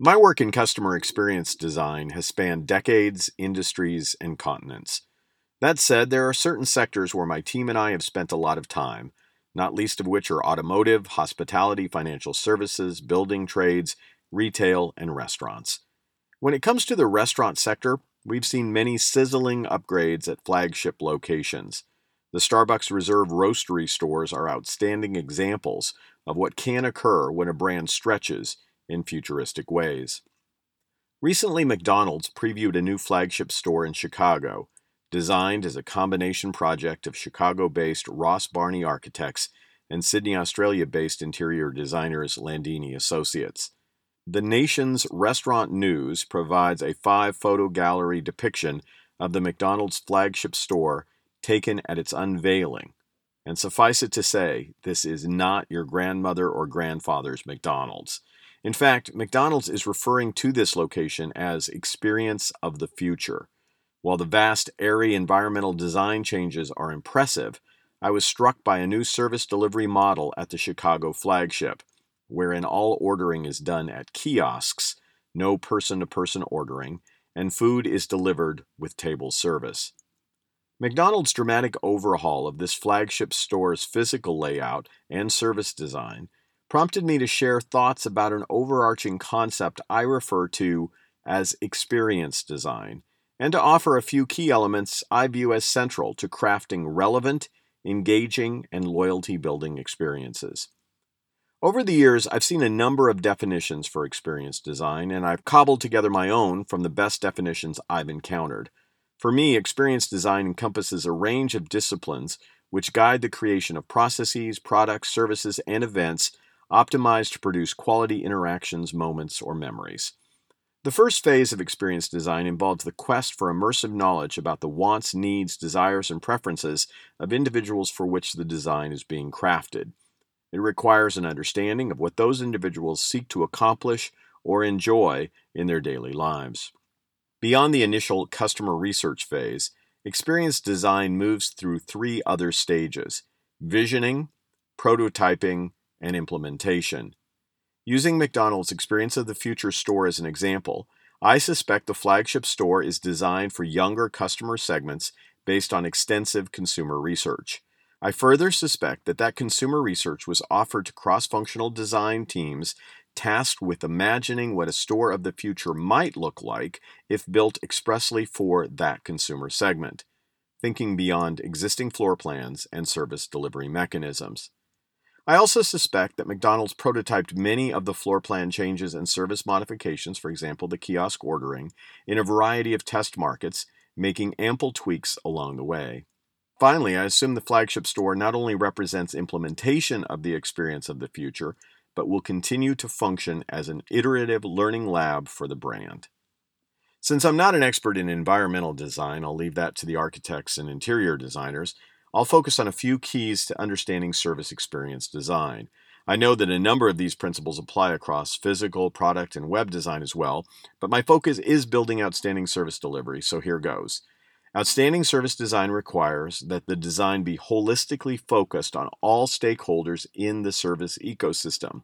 My work in customer experience design has spanned decades, industries, and continents. That said, there are certain sectors where my team and I have spent a lot of time, not least of which are automotive, hospitality, financial services, building trades, retail, and restaurants. When it comes to the restaurant sector, we've seen many sizzling upgrades at flagship locations. The Starbucks Reserve Roastery stores are outstanding examples of what can occur when a brand stretches in futuristic ways. Recently, McDonald's previewed a new flagship store in Chicago, designed as a combination project of Chicago based Ross Barney architects and Sydney, Australia based interior designers Landini Associates. The nation's restaurant news provides a five photo gallery depiction of the McDonald's flagship store taken at its unveiling. And suffice it to say, this is not your grandmother or grandfather's McDonald's. In fact, McDonald's is referring to this location as Experience of the Future. While the vast, airy environmental design changes are impressive, I was struck by a new service delivery model at the Chicago flagship, wherein all ordering is done at kiosks, no person to person ordering, and food is delivered with table service. McDonald's dramatic overhaul of this flagship store's physical layout and service design prompted me to share thoughts about an overarching concept I refer to as experience design, and to offer a few key elements I view as central to crafting relevant, engaging, and loyalty building experiences. Over the years, I've seen a number of definitions for experience design, and I've cobbled together my own from the best definitions I've encountered. For me, experience design encompasses a range of disciplines which guide the creation of processes, products, services, and events optimized to produce quality interactions, moments, or memories. The first phase of experience design involves the quest for immersive knowledge about the wants, needs, desires, and preferences of individuals for which the design is being crafted. It requires an understanding of what those individuals seek to accomplish or enjoy in their daily lives. Beyond the initial customer research phase, experience design moves through three other stages visioning, prototyping, and implementation. Using McDonald's Experience of the Future store as an example, I suspect the flagship store is designed for younger customer segments based on extensive consumer research. I further suspect that that consumer research was offered to cross functional design teams tasked with imagining what a store of the future might look like if built expressly for that consumer segment, thinking beyond existing floor plans and service delivery mechanisms. I also suspect that McDonald's prototyped many of the floor plan changes and service modifications, for example, the kiosk ordering, in a variety of test markets, making ample tweaks along the way. Finally, I assume the flagship store not only represents implementation of the experience of the future, but will continue to function as an iterative learning lab for the brand. Since I'm not an expert in environmental design, I'll leave that to the architects and interior designers, I'll focus on a few keys to understanding service experience design. I know that a number of these principles apply across physical, product, and web design as well, but my focus is building outstanding service delivery, so here goes. Outstanding service design requires that the design be holistically focused on all stakeholders in the service ecosystem.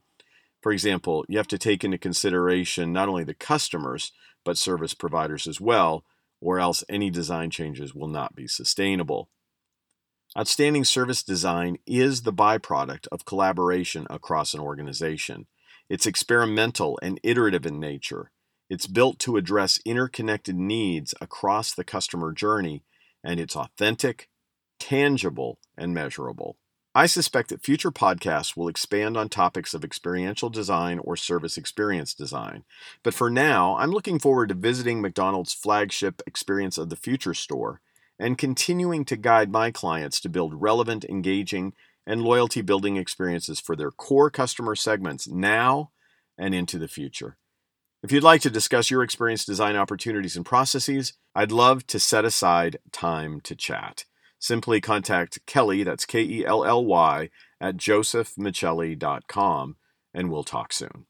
For example, you have to take into consideration not only the customers, but service providers as well, or else any design changes will not be sustainable. Outstanding service design is the byproduct of collaboration across an organization. It's experimental and iterative in nature. It's built to address interconnected needs across the customer journey, and it's authentic, tangible, and measurable. I suspect that future podcasts will expand on topics of experiential design or service experience design. But for now, I'm looking forward to visiting McDonald's flagship Experience of the Future store and continuing to guide my clients to build relevant, engaging, and loyalty building experiences for their core customer segments now and into the future. If you'd like to discuss your experience design opportunities and processes, I'd love to set aside time to chat. Simply contact Kelly, that's K E L L Y, at josephmichelli.com, and we'll talk soon.